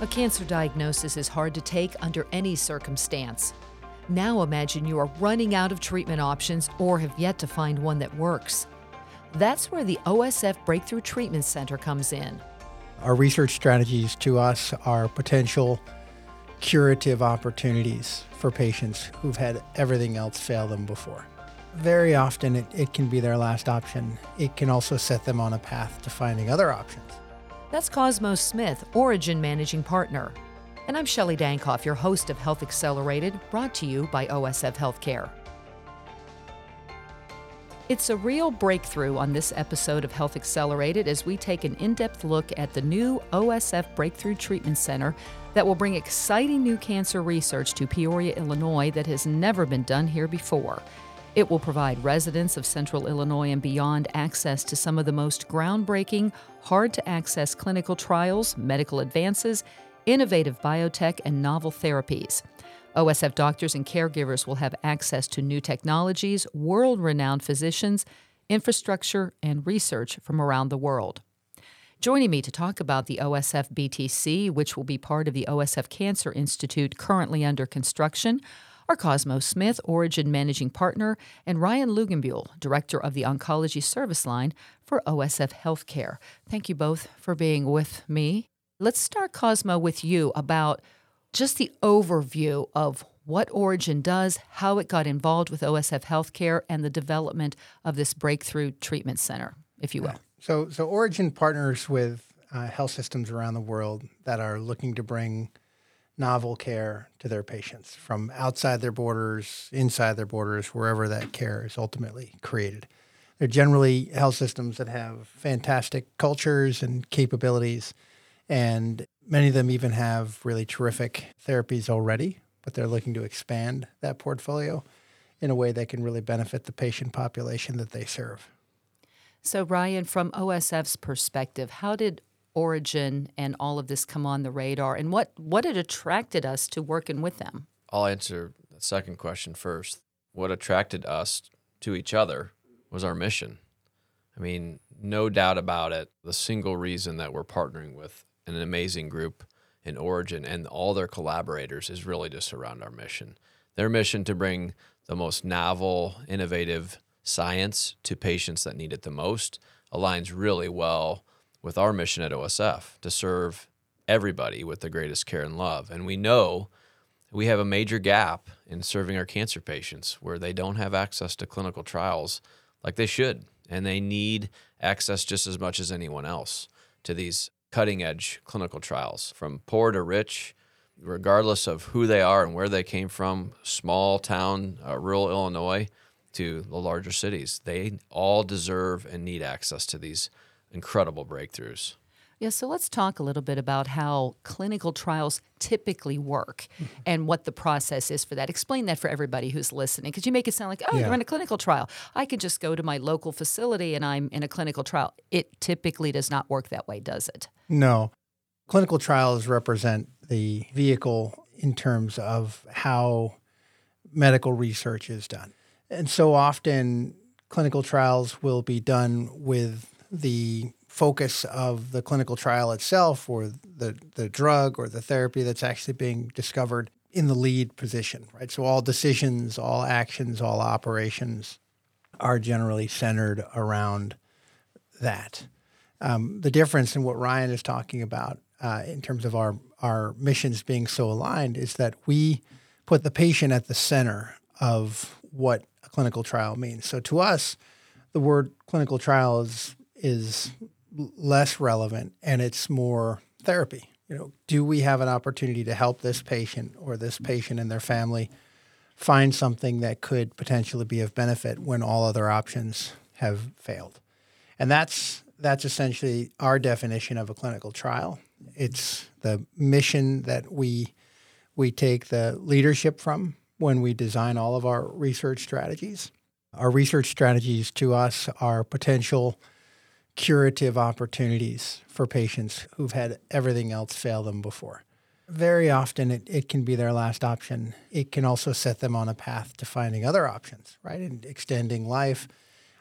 A cancer diagnosis is hard to take under any circumstance. Now imagine you are running out of treatment options or have yet to find one that works. That's where the OSF Breakthrough Treatment Center comes in. Our research strategies to us are potential curative opportunities for patients who've had everything else fail them before. Very often, it, it can be their last option. It can also set them on a path to finding other options. That's Cosmo Smith, Origin Managing Partner. And I'm Shelli Dankoff, your host of Health Accelerated, brought to you by OSF Healthcare. It's a real breakthrough on this episode of Health Accelerated as we take an in depth look at the new OSF Breakthrough Treatment Center that will bring exciting new cancer research to Peoria, Illinois that has never been done here before. It will provide residents of central Illinois and beyond access to some of the most groundbreaking, hard to access clinical trials, medical advances, innovative biotech, and novel therapies. OSF doctors and caregivers will have access to new technologies, world renowned physicians, infrastructure, and research from around the world. Joining me to talk about the OSF BTC, which will be part of the OSF Cancer Institute currently under construction, are Cosmo Smith, Origin Managing Partner, and Ryan Luginbuhl, Director of the Oncology Service Line for OSF Healthcare. Thank you both for being with me. Let's start, Cosmo, with you about just the overview of what Origin does, how it got involved with OSF Healthcare, and the development of this breakthrough treatment center, if you will. So, so Origin partners with uh, health systems around the world that are looking to bring novel care to their patients from outside their borders, inside their borders, wherever that care is ultimately created. They're generally health systems that have fantastic cultures and capabilities and many of them even have really terrific therapies already, but they're looking to expand that portfolio in a way that can really benefit the patient population that they serve. So, Ryan, from OSF's perspective, how did Origin and all of this come on the radar, and what, what had attracted us to working with them? I'll answer the second question first. What attracted us to each other was our mission. I mean, no doubt about it, the single reason that we're partnering with an amazing group in Origin and all their collaborators is really just around our mission. Their mission to bring the most novel, innovative science to patients that need it the most aligns really well with our mission at OSF to serve everybody with the greatest care and love. And we know we have a major gap in serving our cancer patients where they don't have access to clinical trials like they should. And they need access just as much as anyone else to these cutting edge clinical trials from poor to rich, regardless of who they are and where they came from, small town, uh, rural Illinois to the larger cities. They all deserve and need access to these incredible breakthroughs. Yeah, so let's talk a little bit about how clinical trials typically work and what the process is for that. Explain that for everybody who's listening because you make it sound like, oh, yeah. you're in a clinical trial. I can just go to my local facility and I'm in a clinical trial. It typically does not work that way, does it? No. Clinical trials represent the vehicle in terms of how medical research is done. And so often, clinical trials will be done with the focus of the clinical trial itself or the, the drug or the therapy that's actually being discovered in the lead position, right? So all decisions, all actions, all operations are generally centered around that. Um, the difference in what Ryan is talking about uh, in terms of our, our missions being so aligned is that we put the patient at the center of what a clinical trial means. So to us, the word clinical trial is, is less relevant and it's more therapy. You know, do we have an opportunity to help this patient or this patient and their family find something that could potentially be of benefit when all other options have failed? And that's that's essentially our definition of a clinical trial. It's the mission that we we take the leadership from when we design all of our research strategies. Our research strategies to us are potential curative opportunities for patients who've had everything else fail them before. Very often, it, it can be their last option. It can also set them on a path to finding other options, right? And extending life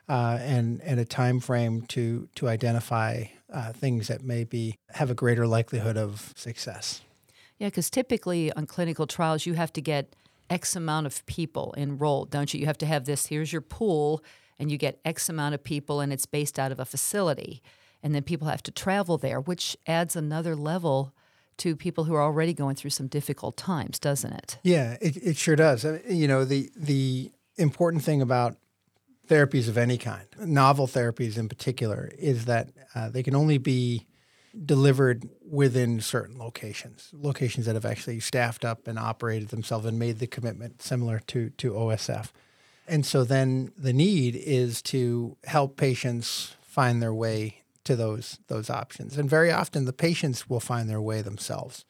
uh, and, and a time frame to, to identify uh, things that maybe have a greater likelihood of success. Yeah, because typically on clinical trials, you have to get X amount of people enrolled, don't you? You have to have this here's your pool, and you get X amount of people, and it's based out of a facility. And then people have to travel there, which adds another level to people who are already going through some difficult times, doesn't it? Yeah, it, it sure does. I mean, you know, the, the important thing about therapies of any kind, novel therapies in particular, is that uh, they can only be delivered within certain locations, locations that have actually staffed up and operated themselves and made the commitment similar to, to OSF. And so then the need is to help patients find their way to those, those options. And very often the patients will find their way themselves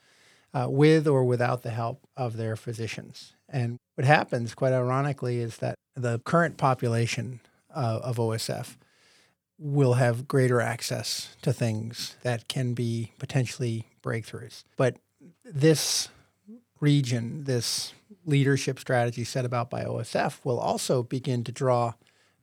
uh, with or without the help of their physicians. And what happens, quite ironically, is that the current population uh, of OSF will have greater access to things that can be potentially breakthroughs. But this region, this leadership strategy set about by OSF, will also begin to draw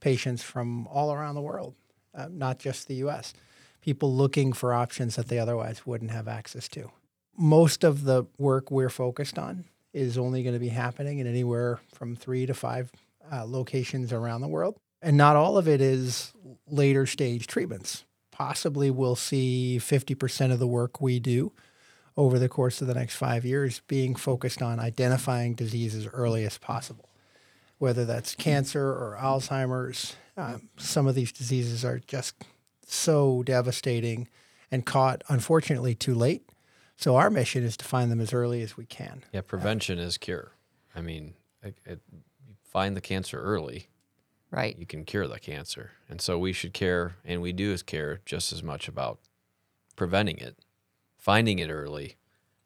patients from all around the world, uh, not just the US, people looking for options that they otherwise wouldn't have access to. Most of the work we're focused on is only going to be happening in anywhere from three to five uh, locations around the world. And not all of it is later stage treatments. Possibly we'll see 50% of the work we do over the course of the next five years being focused on identifying disease as early as possible, whether that's cancer or Alzheimer's. Um, some of these diseases are just so devastating and caught, unfortunately, too late. So our mission is to find them as early as we can. Yeah, prevention uh, is cure. I mean, it, it, find the cancer early, right? You can cure the cancer, and so we should care, and we do care just as much about preventing it, finding it early.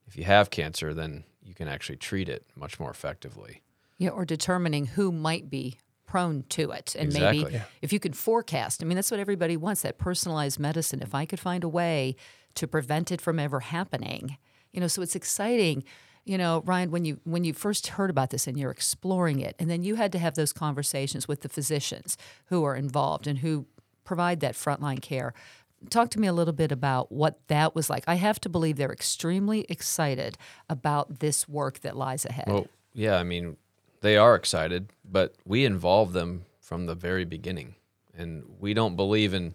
If you have cancer, then you can actually treat it much more effectively. Yeah, or determining who might be prone to it. And exactly. maybe yeah. if you could forecast, I mean, that's what everybody wants that personalized medicine. If I could find a way to prevent it from ever happening, you know, so it's exciting. You know, Ryan, when you when you first heard about this and you're exploring it, and then you had to have those conversations with the physicians who are involved and who provide that frontline care. Talk to me a little bit about what that was like. I have to believe they're extremely excited about this work that lies ahead. Well, yeah, I mean, they are excited, but we involve them from the very beginning. And we don't believe in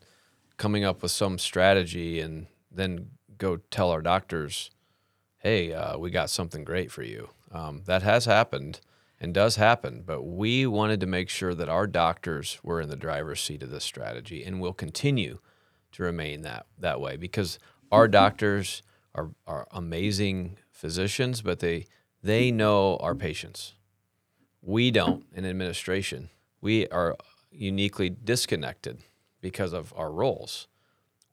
coming up with some strategy and then go tell our doctors, hey, uh, we got something great for you. Um, that has happened and does happen, but we wanted to make sure that our doctors were in the driver's seat of this strategy and will continue to remain that, that way because our doctors are, are amazing physicians, but they, they know our patients we don't in administration. We are uniquely disconnected because of our roles.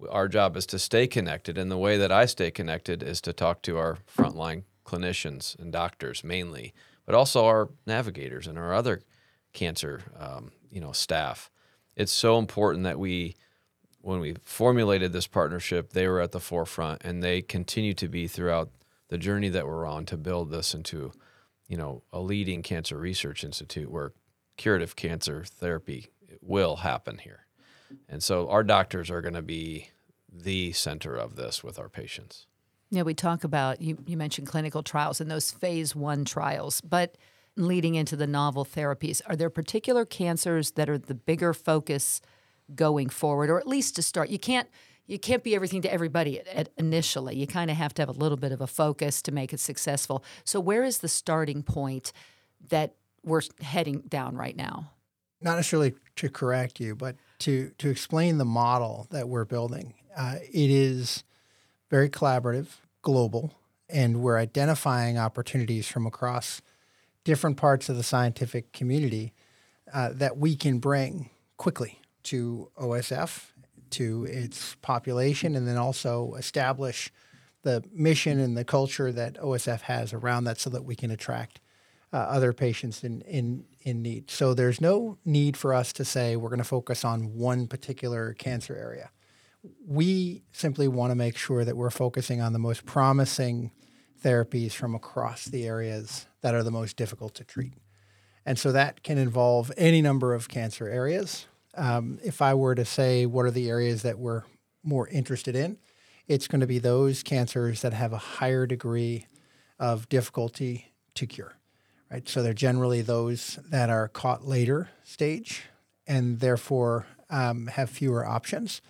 Our job is to stay connected, and the way that I stay connected is to talk to our frontline clinicians and doctors mainly, but also our navigators and our other cancer, um, you know, staff. It's so important that we, when we formulated this partnership, they were at the forefront, and they continue to be throughout the journey that we're on to build this into you know, a leading cancer research institute where curative cancer therapy will happen here. And so our doctors are going to be the center of this with our patients. Yeah, we talk about you, you mentioned clinical trials and those phase one trials, but leading into the novel therapies, are there particular cancers that are the bigger focus going forward, or at least to start? You can't you can't be everything to everybody at, at initially. You kind of have to have a little bit of a focus to make it successful. So, where is the starting point that we're heading down right now? Not necessarily to correct you, but to to explain the model that we're building. Uh, it is very collaborative, global, and we're identifying opportunities from across different parts of the scientific community uh, that we can bring quickly to OSF to its population and then also establish the mission and the culture that OSF has around that so that we can attract uh, other patients in, in, in need. So there's no need for us to say we're going to focus on one particular cancer area. We simply want to make sure that we're focusing on the most promising therapies from across the areas that are the most difficult to treat. And so that can involve any number of cancer areas um, if I were to say what are the areas that we're more interested in. It's going to be those cancers that have a higher degree of difficulty to cure, right? So they're generally those that are caught later stage and therefore um, have fewer options,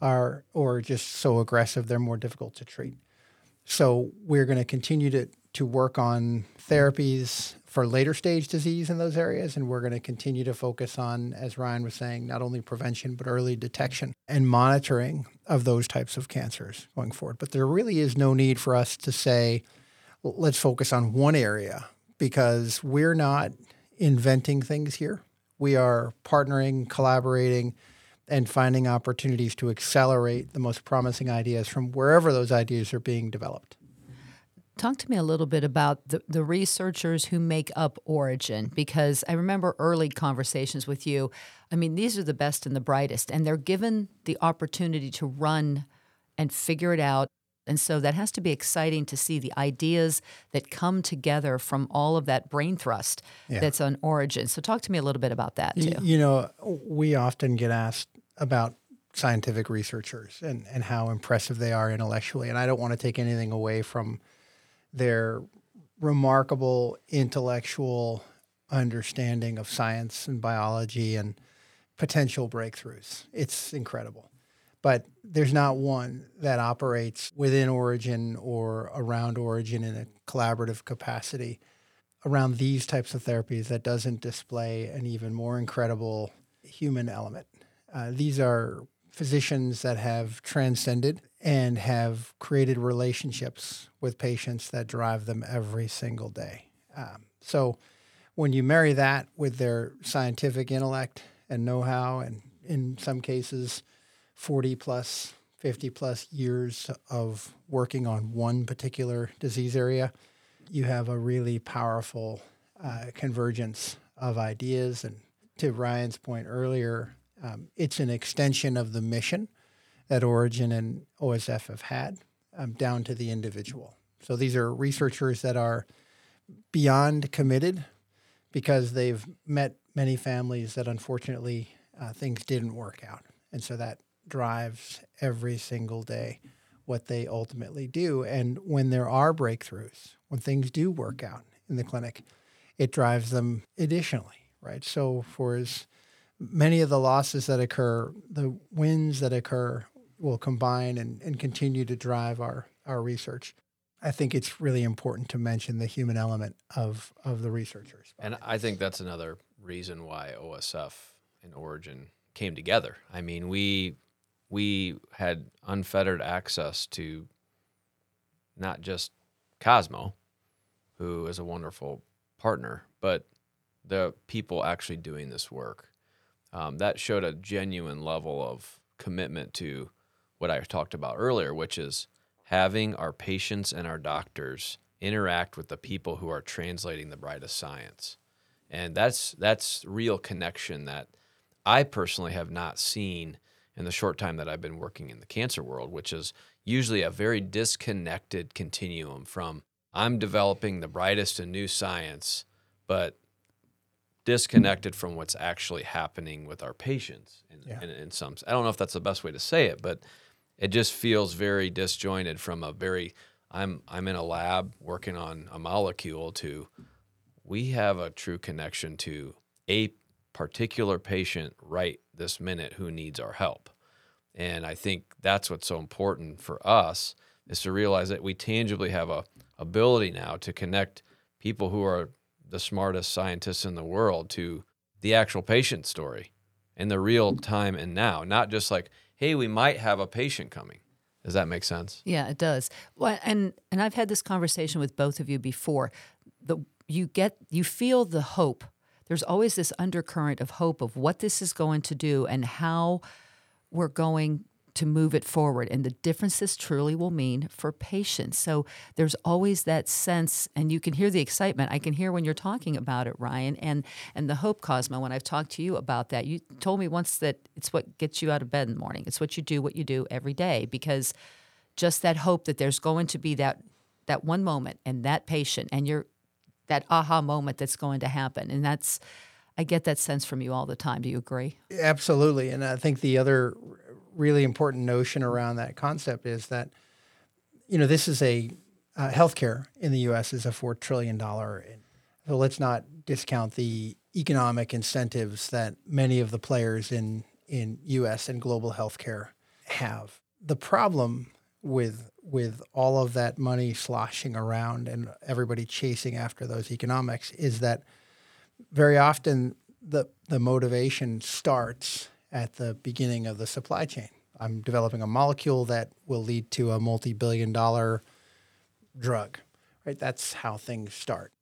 are or just so aggressive they're more difficult to treat. So we're going to continue to to work on therapies for later stage disease in those areas. And we're going to continue to focus on, as Ryan was saying, not only prevention, but early detection and monitoring of those types of cancers going forward. But there really is no need for us to say, let's focus on one area because we're not inventing things here. We are partnering, collaborating, and finding opportunities to accelerate the most promising ideas from wherever those ideas are being developed. Talk to me a little bit about the, the researchers who make up Origin, because I remember early conversations with you. I mean, these are the best and the brightest, and they're given the opportunity to run and figure it out. And so that has to be exciting to see the ideas that come together from all of that brain thrust yeah. that's on Origin. So, talk to me a little bit about that too. You know, we often get asked about scientific researchers and, and how impressive they are intellectually. And I don't want to take anything away from their remarkable intellectual understanding of science and biology and potential breakthroughs. It's incredible. But there's not one that operates within Origin or around Origin in a collaborative capacity around these types of therapies that doesn't display an even more incredible human element. Uh, these are physicians that have transcended and have created relationships with patients that drive them every single day. Um, so when you marry that with their scientific intellect and know how, and in some cases, 40 plus, 50 plus years of working on one particular disease area, you have a really powerful uh, convergence of ideas. And to Ryan's point earlier, um, it's an extension of the mission that Origin and OSF have had um, down to the individual. So these are researchers that are beyond committed because they've met many families that unfortunately uh, things didn't work out. And so that drives every single day what they ultimately do. And when there are breakthroughs, when things do work out in the clinic, it drives them additionally, right? So for as many of the losses that occur, the wins that occur will combine and, and continue to drive our, our research. I think it's really important to mention the human element of, of the researchers. And I think that's another reason why OSF and Origin came together. I mean, we we had unfettered access to not just Cosmo, who is a wonderful partner, but the people actually doing this work. Um, that showed a genuine level of commitment to what I talked about earlier, which is having our patients and our doctors interact with the people who are translating the brightest science. And that's that's real connection that I personally have not seen in the short time that I've been working in the cancer world, which is usually a very disconnected continuum from I'm developing the brightest and new science, but disconnected from what's actually happening with our patients in, yeah. in, in some I don't know if that's the best way to say it, but it just feels very disjointed from a very I'm I'm in a lab working on a molecule to we have a true connection to a particular patient right this minute who needs our help. And I think that's what's so important for us is to realize that we tangibly have a ability now to connect people who are the smartest scientists in the world to the actual patient story in the real time and now, not just like, hey, we might have a patient coming. Does that make sense? Yeah, it does. Well, and and I've had this conversation with both of you before. The you get you feel the hope. There's always this undercurrent of hope of what this is going to do and how we're going to move it forward and the difference this truly will mean for patients. So there's always that sense and you can hear the excitement. I can hear when you're talking about it, Ryan, and and the hope Cosmo when I've talked to you about that. You told me once that it's what gets you out of bed in the morning. It's what you do what you do every day because just that hope that there's going to be that that one moment and that patient and you're that aha moment that's going to happen. And that's I get that sense from you all the time. Do you agree? Absolutely. And I think the other really important notion around that concept is that, you know, this is a uh, healthcare in the U.S. is a four trillion dollar. So let's not discount the economic incentives that many of the players in in U.S. and global healthcare have. The problem with with all of that money sloshing around and everybody chasing after those economics is that very often the the motivation starts at the beginning of the supply chain. I'm developing a molecule that will lead to a multi-billion dollar drug. Right? That's how things start.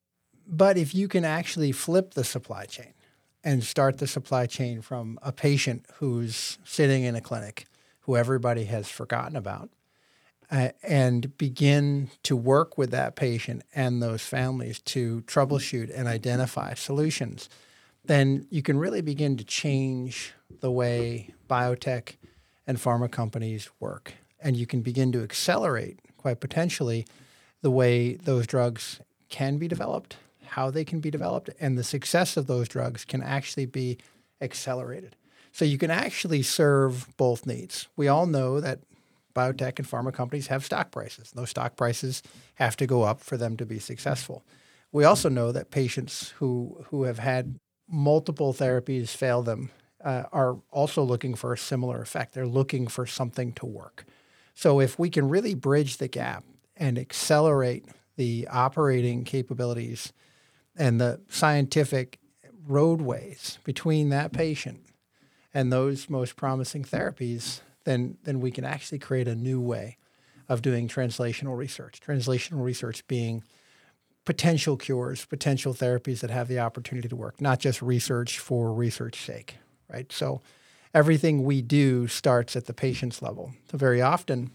But if you can actually flip the supply chain and start the supply chain from a patient who's sitting in a clinic who everybody has forgotten about uh, and begin to work with that patient and those families to troubleshoot and identify solutions, then you can really begin to change the way biotech and pharma companies work. And you can begin to accelerate, quite potentially, the way those drugs can be developed, how they can be developed, and the success of those drugs can actually be accelerated. So you can actually serve both needs. We all know that biotech and pharma companies have stock prices. Those stock prices have to go up for them to be successful. We also know that patients who who have had multiple therapies fail them uh, are also looking for a similar effect. They're looking for something to work. So if we can really bridge the gap and accelerate the operating capabilities and the scientific roadways between that patient and those most promising therapies, then then we can actually create a new way of doing translational research. Translational research being potential cures, potential therapies that have the opportunity to work, not just research for research sake, right? So everything we do starts at the patient's level. So very often,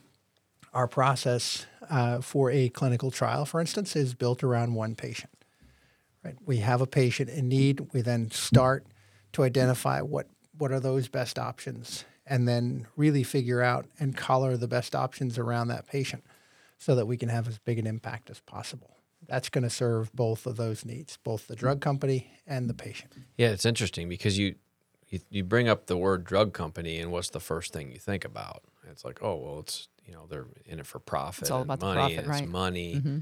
our process uh, for a clinical trial, for instance, is built around one patient. Right? We have a patient in need. We then start to identify what what are those best options and then really figure out and color the best options around that patient so that we can have as big an impact as possible. That's going to serve both of those needs, both the drug company and the patient. Yeah, it's interesting because you, you you bring up the word drug company and what's the first thing you think about? It's like, oh, well, it's, you know, they're in it for profit. It's all about money, the profit, and right? It's money. Mm-hmm.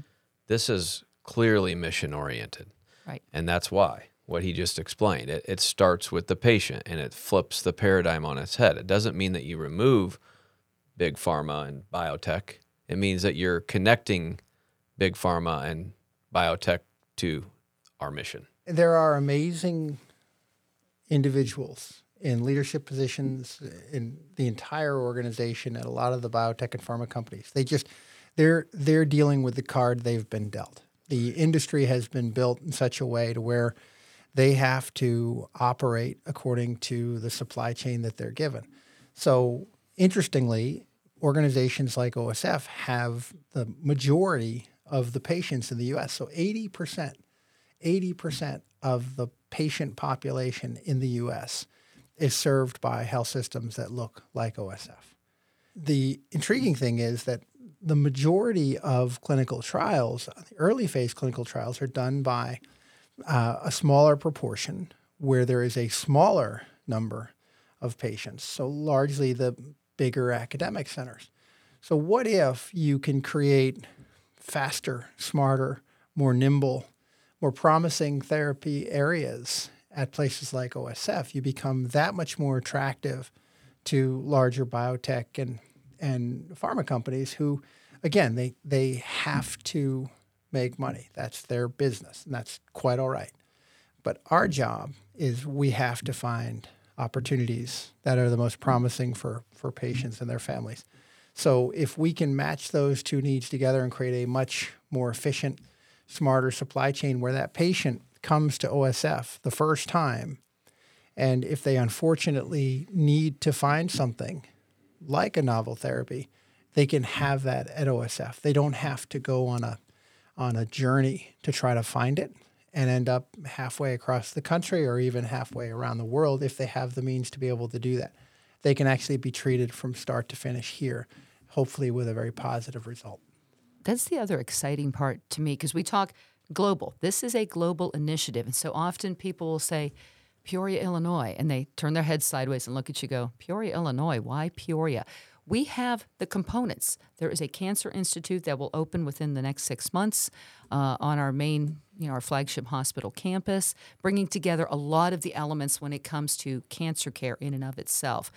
This is clearly mission oriented. Right. And that's why what he just explained. It, it starts with the patient and it flips the paradigm on its head. It doesn't mean that you remove big pharma and biotech. It means that you're connecting big pharma and biotech to our mission. There are amazing individuals in leadership positions in the entire organization at a lot of the biotech and pharma companies. They just they're they're dealing with the card they've been dealt. The industry has been built in such a way to where they have to operate according to the supply chain that they're given. So, interestingly, organizations like OSF have the majority of the patients in the US. So, 80%, 80% of the patient population in the US is served by health systems that look like OSF. The intriguing thing is that the majority of clinical trials, early phase clinical trials, are done by uh, a smaller proportion where there is a smaller number of patients. So, largely the bigger academic centers. So, what if you can create faster, smarter, more nimble, more promising therapy areas at places like OSF? You become that much more attractive to larger biotech and, and pharma companies who, again, they, they have to make money. That's their business, and that's quite all right. But our job is we have to find opportunities that are the most promising for, for patients and their families. So if we can match those two needs together and create a much more efficient, smarter supply chain where that patient comes to OSF the first time, and if they unfortunately need to find something like a novel therapy, they can have that at OSF. They don't have to go on a on a journey to try to find it and end up halfway across the country or even halfway around the world if they have the means to be able to do that. They can actually be treated from start to finish here, hopefully with a very positive result. That's the other exciting part to me because we talk global. This is a global initiative. And so often people will say, Peoria, Illinois, and they turn their heads sideways and look at you, go, Peoria, Illinois, why Peoria? We have the components. There is a cancer institute that will open within the next six months uh, on our main, you know, our flagship hospital campus, bringing together a lot of the elements when it comes to cancer care in and of itself.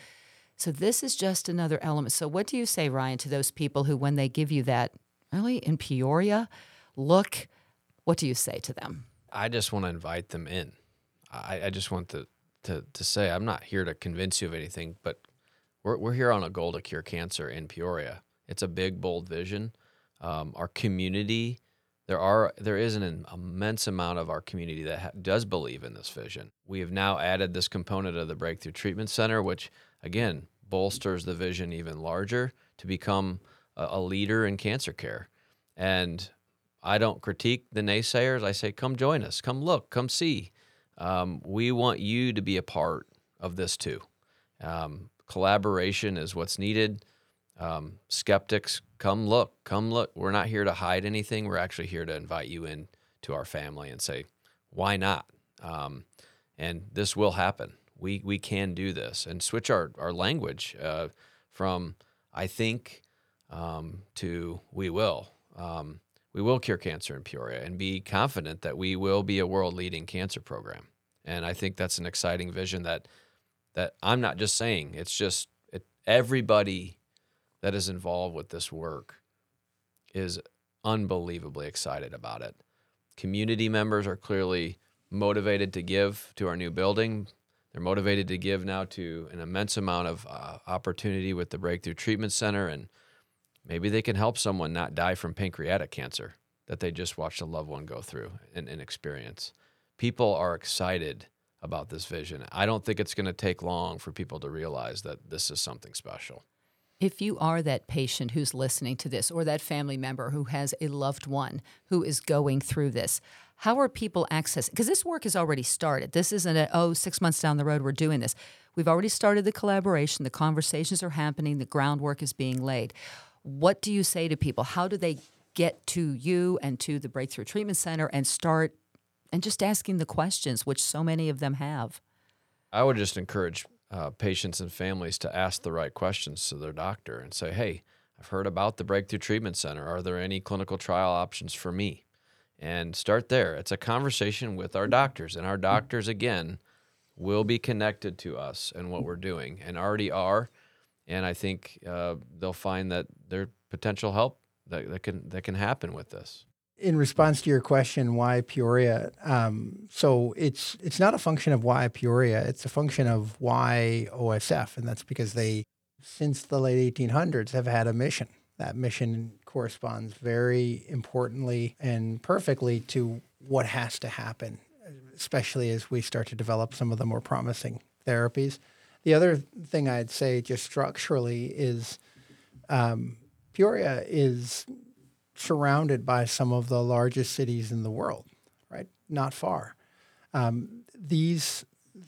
So this is just another element. So what do you say, Ryan, to those people who, when they give you that, really in Peoria, look, what do you say to them? I just want to invite them in. I, I just want to, to to say I'm not here to convince you of anything, but we're we're here on a goal to cure cancer in Peoria. It's a big, bold vision. Um, our community, there are there is an immense amount of our community that ha- does believe in this vision. We have now added this component of the Breakthrough Treatment Center, which again bolsters the vision even larger to become a, a leader in cancer care. And I don't critique the naysayers. I say, come join us, come look, come see. Um, we want you to be a part of this too. Um, collaboration is what's needed. Um, skeptics, come look, come look. We're not here to hide anything. We're actually here to invite you in to our family and say, why not? Um, and this will happen. We we can do this and switch our our language uh, from I think um, to we will. Um, we will cure cancer in Peoria and be confident that we will be a world leading cancer program. And I think that's an exciting vision that that I'm not just saying. It's just it, everybody that is involved with this work is unbelievably excited about it. Community members are clearly motivated to give to our new building. They're motivated to give now to an immense amount of uh, opportunity with the Breakthrough Treatment Center and Maybe they can help someone not die from pancreatic cancer that they just watched a loved one go through and, and experience. People are excited about this vision. I don't think it's going to take long for people to realize that this is something special. If you are that patient who's listening to this or that family member who has a loved one who is going through this, how are people accessing? Because this work has already started. This isn't a, oh, six months down the road, we're doing this. We've already started the collaboration, the conversations are happening, the groundwork is being laid. What do you say to people? How do they get to you and to the Breakthrough Treatment Center and start and just asking the questions, which so many of them have? I would just encourage uh, patients and families to ask the right questions to their doctor and say, hey, I've heard about the Breakthrough Treatment Center. Are there any clinical trial options for me? And start there. It's a conversation with our doctors, and our doctors, again, will be connected to us and what we're doing and already are and I think uh, they'll find that there's potential help that, that can that can happen with this. In response to your question, why Peoria? Um, so it's it's not a function of why Peoria; it's a function of why OSF, and that's because they, since the late 1800s, have had a mission. That mission corresponds very importantly and perfectly to what has to happen, especially as we start to develop some of the more promising therapies. The other thing I'd say, just structurally, is um, Peoria is surrounded by some of the largest cities in the world, right? Not far. Um, these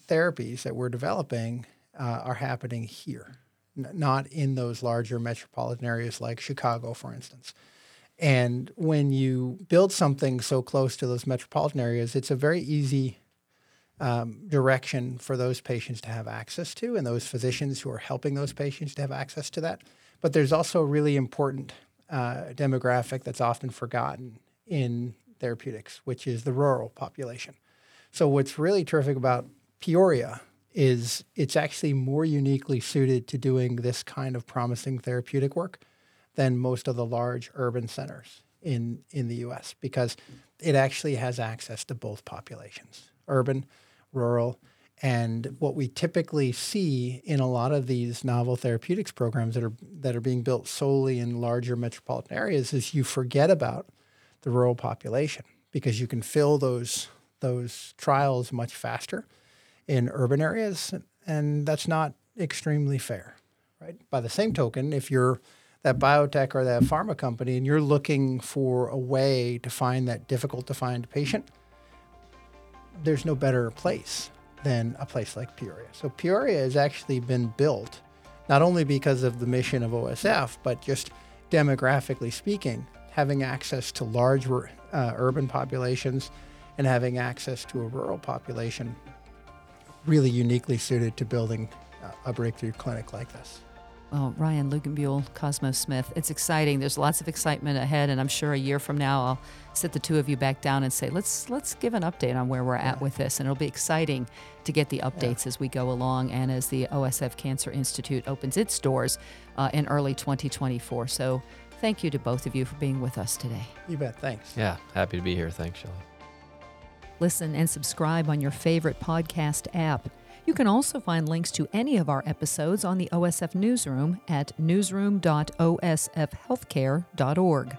therapies that we're developing uh, are happening here, n- not in those larger metropolitan areas like Chicago, for instance. And when you build something so close to those metropolitan areas, it's a very easy um, direction for those patients to have access to and those physicians who are helping those patients to have access to that. But there's also really important uh, demographic that's often forgotten in therapeutics, which is the rural population. So, what's really terrific about Peoria is it's actually more uniquely suited to doing this kind of promising therapeutic work than most of the large urban centers in, in the US because it actually has access to both populations urban rural. And what we typically see in a lot of these novel therapeutics programs that are that are being built solely in larger metropolitan areas is you forget about the rural population because you can fill those those trials much faster in urban areas, and that's not extremely fair, right? By the same token, if you're that biotech or that pharma company and you're looking for a way to find that difficult to find patient, there's no better place than a place like Peoria. So Peoria has actually been built not only because of the mission of OSF, but just demographically speaking, having access to large uh, urban populations and having access to a rural population really uniquely suited to building a breakthrough clinic like this. Well, Ryan Luginbuhl, Cosmo Smith, it's exciting. There's lots of excitement ahead, and I'm sure a year from now I'll sit the two of you back down and say, let's let's give an update on where we're at with this, and it'll be exciting to get the updates yeah. as we go along and as the OSF Cancer Institute opens its doors uh, in early 2024. So, thank you to both of you for being with us today. You bet. Thanks. Yeah, happy to be here. Thanks, Shelli. Listen and subscribe on your favorite podcast app. You can also find links to any of our episodes on the OSF Newsroom at newsroom.osfhealthcare.org.